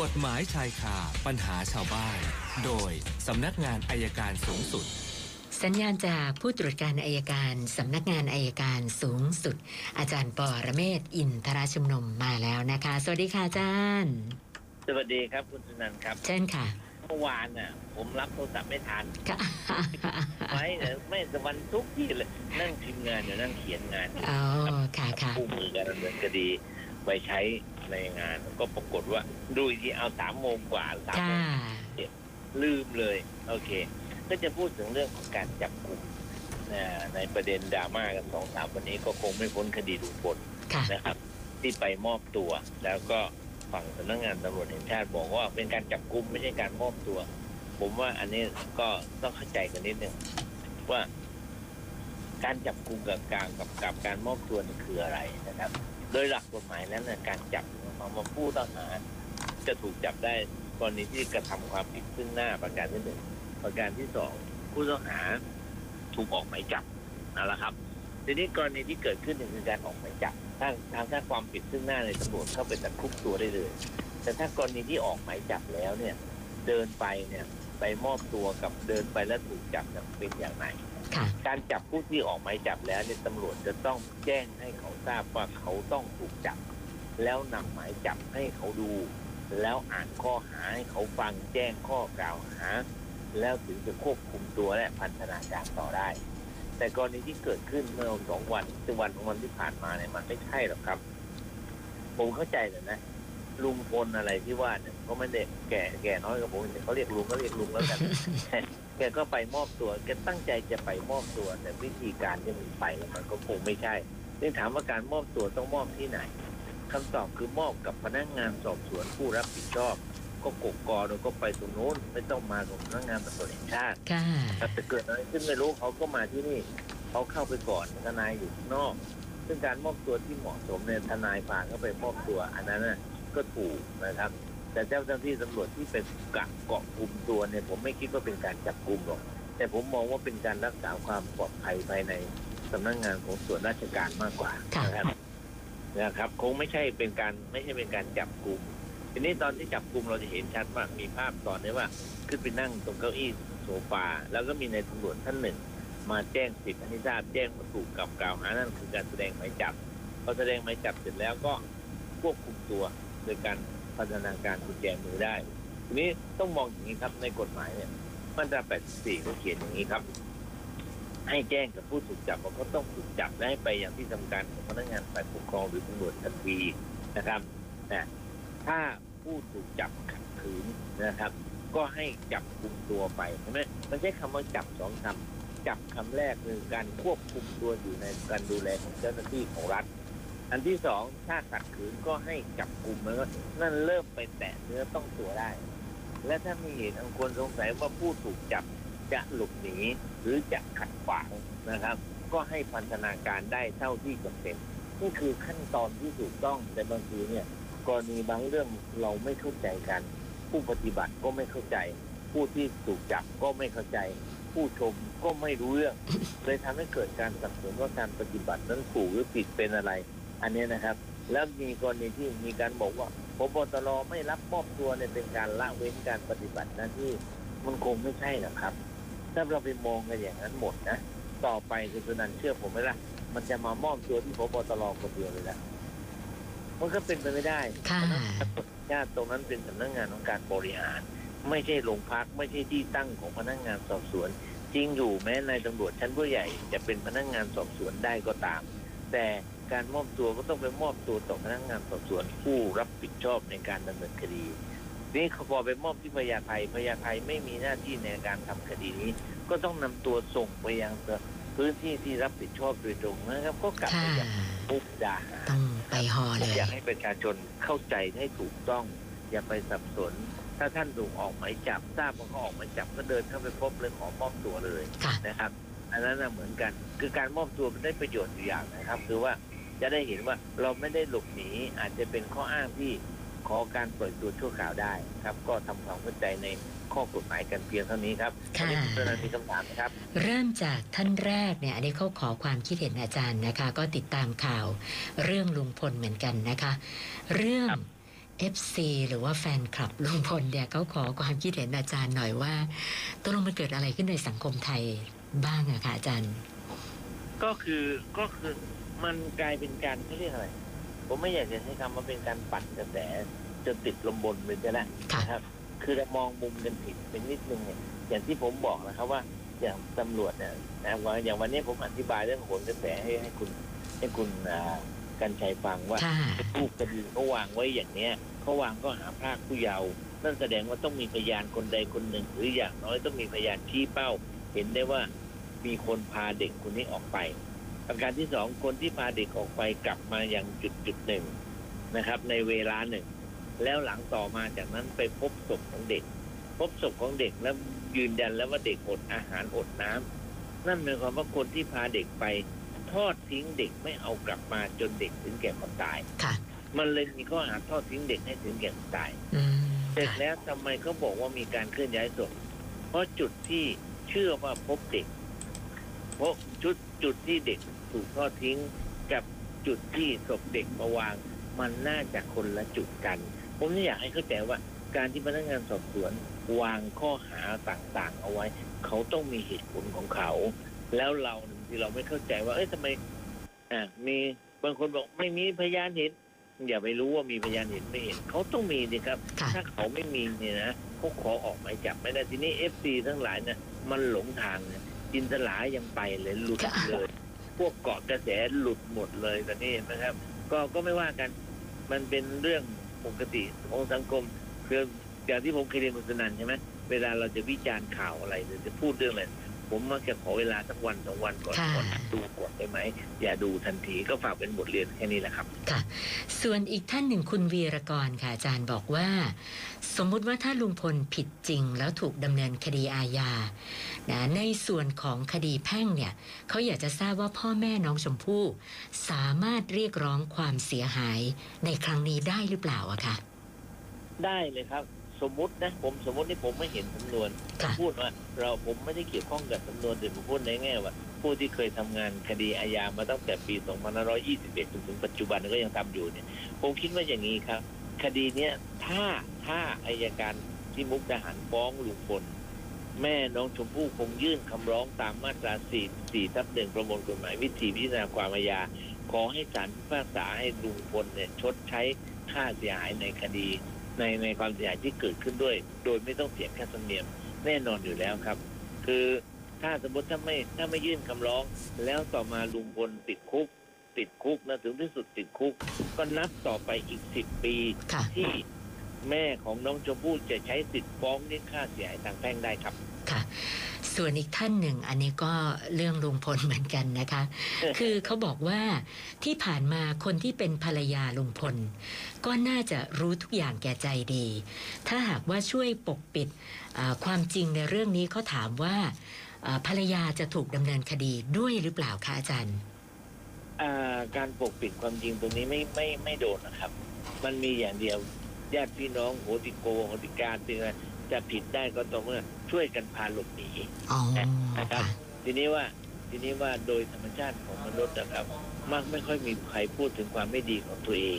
กฎหมายชายคาปัญหาชาวบ้าน โดยสำนักงานอายการสูงสุด สัญญาณจากผู้ตรวจการอายการสำนักงานอายการสูงสุด อาจารย์ปอระเมศวร์อินทราชุมนุมมาแล้วนะคะ สวัสดีค่ะอาจารย์ สวัสดีครับคุณสุนันท์ครับ เช่นค่ะเมื่อวานน่ะ ผมรับโทรศัพท์ไม่ทันค่ะไม่เออไม่แต่วันทุกที่เลยนั่งพิมพ์งานอยู่นั่งเขียนงานอยู่อ๋อค่ะค่ะคู่มือการดำเนินคดีไปใช้ ในงาน ก็ปรากฏว่าดูอีกทีเอาสามโมงกว่าสามค่ะโมงลืมเลย โอเค ก็จะพูดถึงเรื่องของการจับกลุ่มนะในประเด็นดราม่ากันสองสามวันนี้ก็คงไม่พ้นคดีลุงพลค่ะนะครับ ที่ไปมอบตัว แล้วก็ฝั่งสำนักงานตำรวจแห่งชาติบอกว่าเป็นการจับกุมไม่ใช่การมอบตัว ผมว่าอันนี้ก็ต้องเข้าใจกันนิดนึงว่าการจับกุมกับการกับกับการมอบตัวนี่คืออะไรนะครับ โดยหลักกฎหมายแล้วเนี่ยการจับของมาผู้ต้องหา จะถูกจับได้กรณีที่กระทำความผิดซึ่งหน้าประการที่หนึ่งประการที่สองผู้ต้องหาถูกออกหมายจับนั่นแหละครับ ทีนี้กรณีที่เกิดขึ้นเนี่ยคือการออกหมายจับถ้าทางถ้าความผิดซึ่งหน้าในตำรวจเข้าไปจับคุกตัวได้เลย แต่ถ้ากรณีที่ออกหมายจับแล้วเนี่ย เดินไปเนี่ย ไปมอบตัวกับเดินไปแล้วถูกจับเนี่ยเป็นอย่างไรค่ะการจับผู้ที่ออกหมายจับแล้วเนี่ยตำรวจจะต้องแจ้งให้เขาทราบว่าเขาต้องถูกจับ แล้วนำหมายจับให้เขาดู แล้วอ่านข้อหาให้เขาฟังแจ้งข้อกล่าวหา แล้วถึงจะควบคุมตัวและพันธนาการต่อได้ แต่กรณีที่เกิดขึ้นเมื่อสองวันซึ่งวันของวันที่ผ่านมาเนี่ยมันไม่ใช่หรอกครับ ผมเข้าใจเลยนะ ลุงพลอะไรที่ว่าเนี่ยก็ไม่ได้แก่แก่น้อยกับผมแต่เขาเรียกลุงก็เรียกลุงแล้วกันแกก็ไปมอบตัวแกตั้งใจจะไปมอบตัว แต่วิธีการที่มันไปเนี่ยมันก็คงไม่ใช่นี่ถามว่าการมอบตัวต้องมอบที่ไหนคำตอบคือมอบกับพนักงานสอบสวนผู้รับผิดชอบ ก็กกกอแล้วก็ไปตรงโน้นไม่ต้องมากับพนักงานตำรวจแห่งชาติค่ะแต่เกิดอะไรขึ้นไม่รู้เขาก็มาที่นี่เขาเข้าไปก่อนทนายอยู่ข้างนอก ซึ่งการมอบตัวที่เหมาะสมเนี่ยทนายพาเขาไปมอบตัวอันนั้นน่ะ ก็ถูกนะครับ แต่เจ้าหน้าที่ตำรวจที่เป็นกะเกาะกลุ่มตัวเนี่ยผมไม่คิดว่าเป็นการจับกลุ่มหรอก แต่ผมมองว่าเป็นการรักษาความปลอดภัยภายในสำนักงานของส่วนราชการมากกว่าค่ะนะครับนะครับ คงไม่ใช่เป็นการไม่ใช่เป็นการจับกลุ่มทีนี้ตอนที่จับกลุ่มเราจะเห็นชัดว่ามีภาพตอนนี้ว่าขึ้นไปนั่งตรงเก้าอี้โซฟาแล้วก็มีในายตำรวจท่านหนึ่ง มาแจ้งสิทธิ์ให้ทราบแจ้งว่าถูกกับกล่าวหานั่นคือการแสดงหมายจับพอแสดงหมายจับเสร็จแล้วก็ควบคุมตัว โดยการพัฒนาการกุญแจมือได้ ทีนี้ต้องมองอย่างนี้ครับในกฎหมายเนี่ยมาตรา 84เขาเขียนอย่างนี้ครับ ให้แจ้งกับผู้ถูกจับว่าเขาต้องถูกจับและให้ไปอย่างที่ทำการของพนักงานฝ่ายปกครองหรือตำรวจทันทีนะครับนะถ้าผู้ถูกจับขัดขืนนะครับ ก็ให้จับคุมตัวไปใช่ไหมมันใช้คำว่าจับสองคำจับคำแรกคือการควบคุมตัวอยู่ในการดูแลของเจ้าหน้าที่ของรัฐ อันที่สองถ้าขัดขืนก็ให้จับกลุ่มแล้วนั่นเริ่มไปแตะเนื้อต้องตัวได้ และถ้ามีเหตุอันควรสงสัยว่าผู้ถูกจับจะหลบหนีหรือจะขัดขวางนะครับ ก็ให้พันธนาการได้เท่าที่จำเป็นนี่คือขั้นตอนที่ถูกต้องแต่บางทีเนี่ยกรณีบางเรื่องเราไม่เข้าใจกัน ผู้ปฏิบัติก็ไม่เข้าใจ ผู้ที่ถูกจับก็ไม่เข้าใจ ผู้ชมก็ไม่รู้เรื่องเลยทำให้เกิดการสับสนว่าการปฏิบัตินั้นถูกหรือผิดเป็นอะไร อันนี้นะครับ แล้วมีกรณีที่มีการบอกว่าพบตรไม่รับมอบตัวเนี่ยเป็นการละเว้นการปฏิบัติหน้าที่มันคงไม่ใช่นะครับ ถ้าเราไปมองกันอย่างนั้นหมดนะต่อไปคุณสุนันท์เชื่อผมไหมล่ะมันจะมามอบตัวที่พบตรคนเดียวเลยนะมันก็เป็นไปไม่ได้ค่ะญาติตรงนั้นเป็นสำนักงานของการบริหาร ไม่ใช่โรงพักไม่ใช่ที่ตั้งของพนักงานสอบสวน จริงอยู่แม้นายตำรวจชั้นผู้ใหญ่จะเป็นพนักงานสอบสวนได้ก็ตาม แต่ การมอบตัวก็ต้องไปมอบตัวต่อพนักงานสอบสวนผู้รับผิดชอบในการดำเนินคดีนี่เขาพอไปมอบที่พญาไทพญาไทไม่มีหน้าที่ในการทำคดีนี้ ก็ต้องนำตัวส่งไปยังพื้นที่ที่รับผิดชอบโดยตรงนะครับ ก็กลับค่ะไปยังมุกดาหารต้องไปหอเลยอยากให้ประชาชนเข้าใจให้ถูกต้อง อย่าไปสับสน ถ้าท่านถูกออกหมายจับทราบว่าเขาออกหมายจับก็เดินเข้าไปพบเลยขอมอบตัวเลยค่ะนะครับ อันนั้นนะเหมือนกัน คือการมอบตัวมันได้ประโยชน์อยู่อย่างนะครับ คือว่า จะได้เห็นว่าเราไม่ได้หลบหนีอาจจะเป็นข้ออ้างที่ขอการปล่อยตัวชั่วคราวได้ครับ ก็ทำความเข้าใจในข้อกฎหมายกันเพียงเท่านี้ครับค่ะวันนี้คุณธนามีคำถามไหมครับ เริ่มจากท่านแรกเนี่ยอันนี้เขาขอความคิดเห็นอาจารย์นะคะ ก็ติดตามข่าวเรื่องลุงพลเหมือนกันนะคะ เรื่องครับ FC หรือว่าแฟนคลับลุงพลเนี่ยเขาขอความคิดเห็นอาจารย์หน่อยว่าตกลงมันเกิดอะไรขึ้นในสังคมไทยบ้างอะคะอาจารย์ ก็คือก็คือ มันกลายเป็นการเขาเรียกอะไร ผมไม่อยากจะใช้คำว่าเป็นการปั่นกระแสจนติดลมบนไปซะแล้วค่ะนะครับ คือเรามองมุมกันผิดเป็นนิดนึงเนี่ยอย่างที่ผมบอกนะครับว่าอย่างตำรวจเนี่ยนะว่าอย่างวันนี้ผมอธิบายเรื่องโหนกระแสให้ให้คุณให้คุณอ่ากันชัยฟังว่าค่ะรูปคดีเขาวางไว้อย่างเนี้ยเขาวางก็หาพรากผู้เยาว์นั่นแสดงว่าต้องมีพยานคนใดคนหนึ่ง หรืออย่างน้อยต้องมีพยานชี้เป้า เห็นได้ว่ามีคนพาเด็กคนนี้ออกไป ประการที่สองคนที่พาเด็กออกไปกลับมาอย่างจุดจุดหนึ่งนะครับ ในเวลาหนึ่ง แล้วหลังต่อมาจากนั้นไปพบศพของเด็ก พบศพของเด็กแล้วยืนยันแล้วว่าเด็กอดอาหารอดน้ำนั่นหมายความว่าคนที่พาเด็กไปทอดทิ้งเด็กไม่เอากลับมาจนเด็กถึงแก่ความตายค่ะ มันเลยมีข้อหาทอดทิ้งเด็กให้ถึงแก่ความตายอืมเสร็จค่ะแล้วทำไมเขาบอกว่ามีการเคลื่อนย้ายศพเพราะจุดที่เชื่อว่าพบเด็กเพราะจุดจุดที่เด็กถูกทอดทิ้งกับจุดที่ศพเด็กมาวาง มันน่าจะคนละจุดกัน ผมนี่อยากให้เข้าใจว่าการที่พนักงานสอบสวนวางข้อหาต่างๆ เอาไว้ เขาต้องมีเหตุผลของเขา แล้วเราที่เราไม่เข้าใจว่า เอ้ยทำไมอ่ามีบางคนบอกไม่มีพยานเห็นอย่าไปรู้ว่ามีพยานเห็นไม่เห็นเขาต้องมีดิครับค่ะถ้าเขาไม่มีเนี่ยนะเขาขอออกหมายจับไม่ได้ทีนี้ FC ทั้งหลายเนี่ยมันหลงทางเนี่ย จินตลายังไปเลยหลุดค่ะเลย พวกเกาะกระแสหลุดหมดเลยตอนนี้เห็นไหมครับ ก็ก็ไม่ว่ากัน มันเป็นเรื่องปกติของสังคมคืออย่างที่ผมเคยเรียนคุณสนันใช่ไหมเวลาเราจะวิจารณ์ข่าวอะไรหรือจะพูดเรื่องอะไร ผมมักจะขอเวลาสักวันสองวันก่อนค่ะ ก่อนดูก่อนได้ไหม อย่าดูทันทีก็ฝากเป็นบทเรียนแค่นี้แหละครับ ค่ะ ส่วนอีกท่านหนึ่งคุณวีรกรค่ะ อาจารย์บอกว่า สมมุติว่าถ้าลุงพลผิดจริง แล้วถูกดำเนินคดีอาญานะในส่วนของคดีแพ่งเนี่ยเขาอยากจะทราบว่าพ่อแม่น้องชมพู่ สามารถเรียกร้องความเสียหายในครั้งนี้ได้หรือเปล่าอะคะได้เลยครับ สมมุตินะผมสมมติที่ผมไม่เห็นสำนวน ค่ะ พูดว่าเราผมไม่ได้เกี่ยวข้องกับสำนวนแต่ผมพูดในแง่ว่า ผู้ที่เคยทำงานคดีอาญามาตั้งแต่ปี 2521จนถึงปัจจุบันก็ยังทำอยู่เนี่ย ผมคิดว่าอย่างนี้ครับ คดีเนี้ยถ้าถ้าอายการที่มุกดาหารฟ้องลุงพลแม่น้องชมพู่คงยื่นคำร้องตามมาตรา 4 4ทับหนึ่งประมวลกฎหมายวิธีพิจารณาความอาญาขอให้ศาลพิพากษาให้ลุงพลเนี่ยชดใช้ค่าเสียหายในคดี ในในความเสียหายที่เกิดขึ้นด้วย โดยไม่ต้องเสียค่าธรรมเนียมแน่นอนอยู่แล้วครับ คือถ้าสมมติถ้าไม่ถ้าไม่ยื่นคำร้อง แล้วต่อมาลุงพลติดคุก ติดคุกนะถึงที่สุดติดคุก ก็นับต่อไปอีกสิบปีค่ะที่ แม่ของน้องชมพู่จะใช้สิทธิ์ฟ้องเรียกค่าเสียหายทางแพ่งได้ครับ ค่ะ ส่วนอีกท่านหนึ่งอันนี้ก็เรื่องลุงพลเหมือนกันนะคะ คือเขาบอกว่าที่ผ่านมาคนที่เป็นภรรยาลุงพล ก็น่าจะรู้ทุกอย่างแก่ใจดี ถ้าหากว่าช่วยปกปิดอ่าความจริงในเรื่องนี้เขาถามว่าอ่าภรรยาจะถูกดำเนินคดีด้วยหรือเปล่าคะอาจารย์อ่าการปกปิดความจริงตรงนี้ไม่ไม่ไม่โดนนะครับ มันมีอย่างเดียว ญาติพี่น้องโหติโกโหติการเป็นอะไรจะผิดได้ก็ต่อเมื่อช่วยกันพาหลบหนีอ๋อนะครับค่ะทีนี้ว่าทีนี้ว่าโดยธรรมชาติของมนุษย์นะครับ มักไม่ค่อยมีใครพูดถึงความไม่ดีของตัวเอง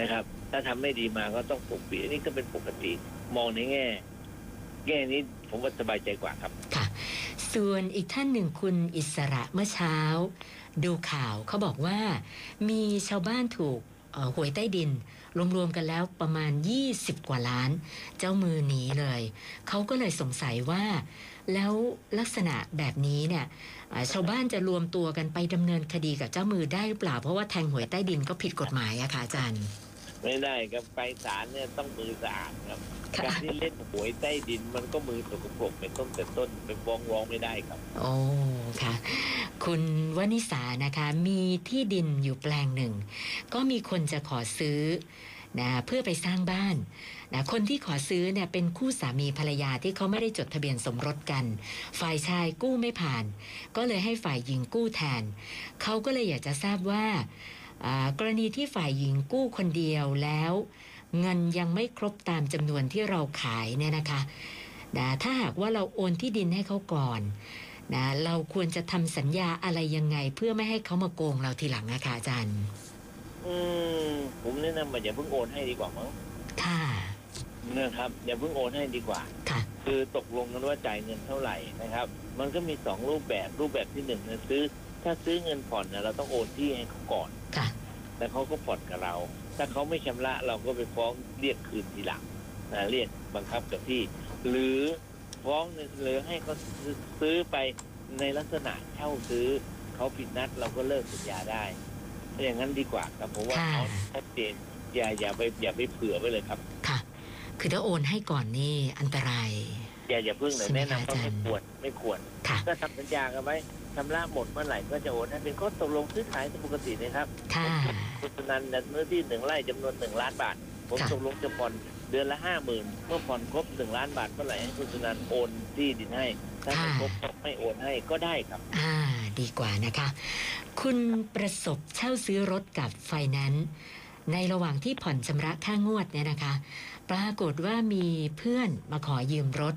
นะครับ ถ้าทำไม่ดีมาก็ต้องปกปิดอันนี้ก็เป็นปกติมองในแง่ แง่นี้ผมว่าสบายใจกว่าครับค่ะ ส่วนอีกท่านหนึ่งคุณอิสระเมื่อเช้า ดูข่าวเขาบอกว่า มีชาวบ้านถูกเอ่อ หวยใต้ดิน รวมๆกันแล้วประมาณ 20 กว่าล้าน เจ้ามือหนีเลย เขาก็เลยสงสัยว่า แล้วลักษณะแบบนี้เนี่ยชาวบ้านจะรวมตัวกันไปดำเนินคดีกับเจ้ามือได้หรือเปล่า เพราะว่าแทงหวยใต้ดินก็ผิดกฎหมายอะค่ะอาจารย์ ไม่ได้ครับไปศาลเนี่ยต้องมือสะอาดครับค่ะการที่เล่นหวยใต้ดินมันก็มือสกปรกเป็นต้นแต่ต้นเป็นฟ้องร้องไม่ได้ครับโอ้ค่ะ คุณวนิสานะคะ มีที่ดินอยู่แปลงหนึ่ง ก็มีคนจะขอซื้อนะเพื่อไปสร้างบ้านนะคนที่ขอซื้อเนี่ยเป็นคู่สามีภรรยาที่เขาไม่ได้จดทะเบียนสมรสกัน ฝ่ายชายกู้ไม่ผ่าน ก็เลยให้ฝ่ายหญิงกู้แทน เขาก็เลยอยากจะทราบว่าอ่า กรณีที่ฝ่ายหญิงกู้คนเดียวแล้ว เงินยังไม่ครบตามจำนวนที่เราขายเนี่ยนะคะนะถ้าหากว่าเราโอนที่ดินให้เขาก่อนนะเราควรจะทำสัญญาอะไรยังไงเพื่อไม่ให้เขามาโกงเราทีหลังนะคะอาจารย์ อืมผมแนะนำว่าอย่าเพิ่งโอนให้ดีกว่ามั้งค่ะนะครับอย่าเพิ่งโอนให้ดีกว่าค่ะ คือตกลงกันว่าจ่ายเงินเท่าไหร่นะครับ มันก็มีสองรูปแบบรูปแบบที่หนึ่งเนี่ยซื้อ ถ้าซื้อเงินผ่อนเนี่ยเราต้องโอนที่ให้เขาก่อนค่ะ แล้วเขาก็ผ่อนกับเรา ถ้าเขาไม่ชำระเราก็ไปฟ้องเรียกคืนทีหลังนะเรียกบังคับกับที่ หรือฟ้องหรือให้เขาซื้อไปในลักษณะเช่าซื้อเขาผิดนัดเราก็เลิกสัญญาได้อย่างนั้นดีกว่าครับผมว่าค่ะเอาชัดเจนอย่าอย่าไปอย่าไปเผื่อไว้เลยครับค่ะ คือถ้าโอนให้ก่อนนี่อันตรายอย่าอย่าเพิ่งเลยใช่ไหมแนะนำว่าคะอาจารไม่ย์ควรไม่ควรค่ะก็ทำสัญญากันไว้ ชำระหมดเมื่อไหร่ก็จะโอนให้เป็นข้อตกลงซื้อขายตามปกตินะครับค่ะ คุณนันเนื้อที่หนึ่งไร่จำนวนหนึ่งล้านบาท ผมค่ะ ตกลงจะผ่อนเดือนละห้าหมื่นเมื่อผ่อนครบหนึ่งล้านบาทเมื่อไหร่ให้คุณสุนันท์โอนที่ดินให้ ถ้าไม่ครบก็ไม่โอนให้ก็ได้ครับ อ่า ดีกว่านะคะ คุณประสบเช่าซื้อรถกับไฟแนนซ์ในระหว่างที่ผ่อนชำระค่างวดเนี่ยนะคะ ปรากฏว่ามีเพื่อนมาขอยืมรถ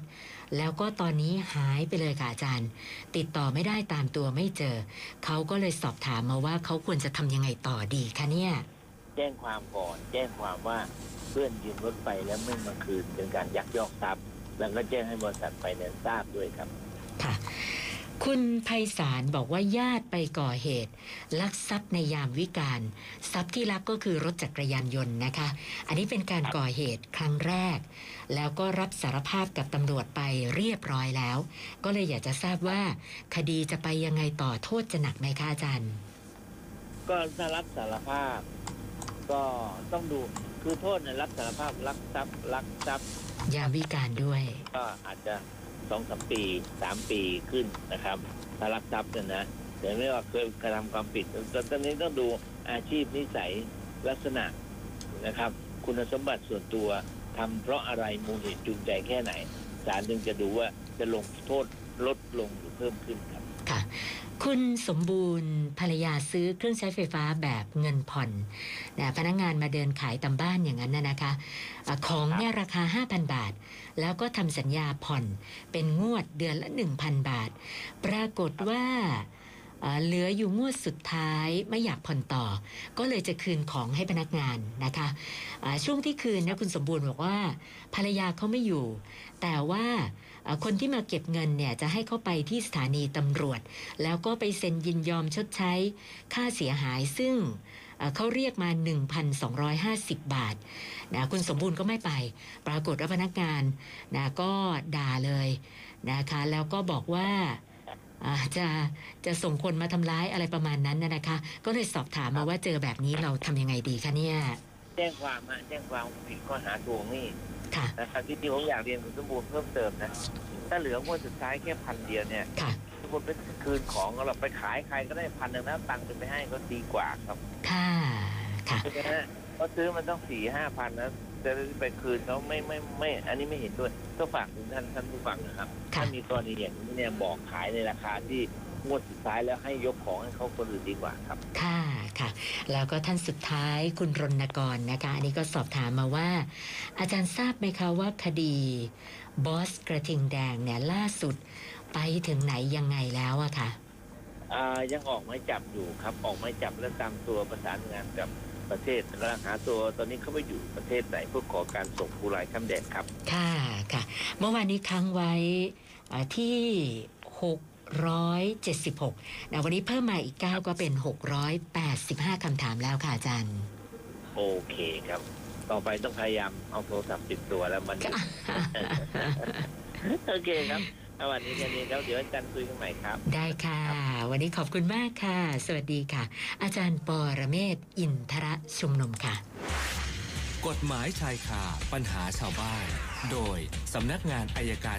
แล้วก็ตอนนี้หายไปเลยค่ะอาจารย์ ติดต่อไม่ได้ตามตัวไม่เจอ เขาก็เลยสอบถามมาว่าเขาควรจะทำยังไงต่อดีคะเนี่ย แจ้งความก่อน แจ้งความว่าเพื่อนยืมรถไปแล้วไม่มาคืนเป็นการยักยอกทรัพย์ แล้วก็แจ้งให้บริษัทไฟแนนซ์ทราบด้วยครับ ค่ะ คุณไพศาลบอกว่าญาติไปก่อเหตุ ลักทรัพย์ในยามวิกาลทรัพย์ที่ลักก็คือรถจักรยานยนต์นะคะ อันนี้เป็นการก่อเหตุครั้งแรก แล้วก็รับสารภาพกับตำรวจไปเรียบร้อยแล้ว ก็เลยอยากจะทราบว่า คดีจะไปยังไงต่อโทษจะหนักไหมคะอาจารย์ ก็ถ้ารับสารภาพ ก็ต้องดูคือโทษในยรับสารภาพลักทรัพย์ลักทรัพย์ยามวิกาลด้วย ก็อาจจะ สองสามปีสามปีขึ้นนะครับถ้ารักทรัพย์เนี่ยนะแต่ไม่ว่าเคยกระทำความผิดตอนนี้ต้องดูอาชีพนิสัยลักษณะนะครับ คุณสมบัติส่วนตัวทำเพราะอะไรมูลเหตุจูงใจแค่ไหนศาลจึงจะดูว่าจะลงโทษลดลงหรือเพิ่มขึ้นครับค่ะ คุณสมบูรณ์ภรรยาซื้อเครื่องใช้ไฟฟ้าแบบเงินผ่อนนะพนักงานมาเดินขายตามบ้านอย่างนั้นนะนะคะอะของเนี่ยราคา 5,000 บาท แล้วก็ทำสัญญาผ่อนเป็นงวดเดือนละ 1,000 บาท ปรากฏว่า เหลืออยู่งวดสุดท้ายไม่อยากผ่อนต่อ ก็เลยจะคืนของให้พนักงานนะคะช่วงที่คืนนะคุณสมบูรณ์บอกว่า ภรรยาเขาไม่อยู่ แต่ว่าคนที่มาเก็บเงินเนี่ยจะให้เขาไปที่สถานีตำรวจ แล้วก็ไปเซ็นยินยอมชดใช้ค่าเสียหายซึ่งเขาเรียกมา 1,250 บาทนะคุณสมบูรณ์ก็ไม่ไป ปรากฏว่าพนักงานนะก็ด่าเลยนะคะแล้วก็บอกว่า จะจะส่งคนมาทำร้ายอะไรประมาณนั้นนะนะคะ ก็เลยสอบถามมาว่าเจอแบบนี้เราทำยังไงดีคะเนี่ย แจ้งความฮะแจ้งความผิดข้อหาทวงหนี้ค่ะนะครับที่ที่ผมอยากเรียนคุณสมบูรณ์เพิ่มเติมนะถ้าเหลืองวดสุดท้ายแค่พันเดียวเนี่ยค่ะสมมติไปคืนของเราไปขายใครก็ได้พันหนึ่งแล้วตังค์จะไปให้ก็ดีกว่าครับ ค่ะค่ะใช่ไหมฮะเพราะซื้อมันต้องสี่ห้าพันนะ จะไปคืนเขาไม่ไม่ไม่ อันนี้ไม่เห็นด้วยก็ฝากถึงท่านท่านผู้ฟังนะครับ ค่ะ ถ้ามีกรณีอย่างนี้เนี่ยบอกขายในราคาที่งวดสุดท้ายแล้วให้ยกของให้เขาคนอื่นดีกว่าครับ ค่ะค่ะ แล้วก็ท่านสุดท้ายคุณรณกรนะคะ อันนี้ก็สอบถามมาว่า อาจารย์ทราบไหมคะว่าคดีบอสกระทิงแดงเนี่ยล่าสุดไปถึงไหนยังไงแล้วอะค่ะ อ่ายังออกหมายจับอยู่ครับ ออกหมายจับและตามตัวประสานงานกับ ประเทศและหาตัวตอนนี้เขาไปอยู่ประเทศไหนเพื่อขอการส่งผู้ร้ายข้ามแดนครับ ค่ะค่ะ เมื่อวานนี้ค้างไว้อ่าที่676นะวันนี้เพิ่มมาอีก 9 ก็เป็น 685 คำถามแล้วค่ะอาจารย์ โอเคครับ ต่อไปต้องพยายามเอาโทรศัพท์ติดตัวแล้วมัน โอเคครับ เอาวันนี้แค่นี้แล้วเดี๋ยวอาจารย์คุยกันใหม่ครับ ได้ค่ะ วันนี้ขอบคุณมากค่ะ สวัสดีค่ะ อาจารย์ปอระเมศวร์อินทระชุมนุมค่ะ กฎหมายชายคาปัญหาชาวบ้าน โดยสำนักงานอายการ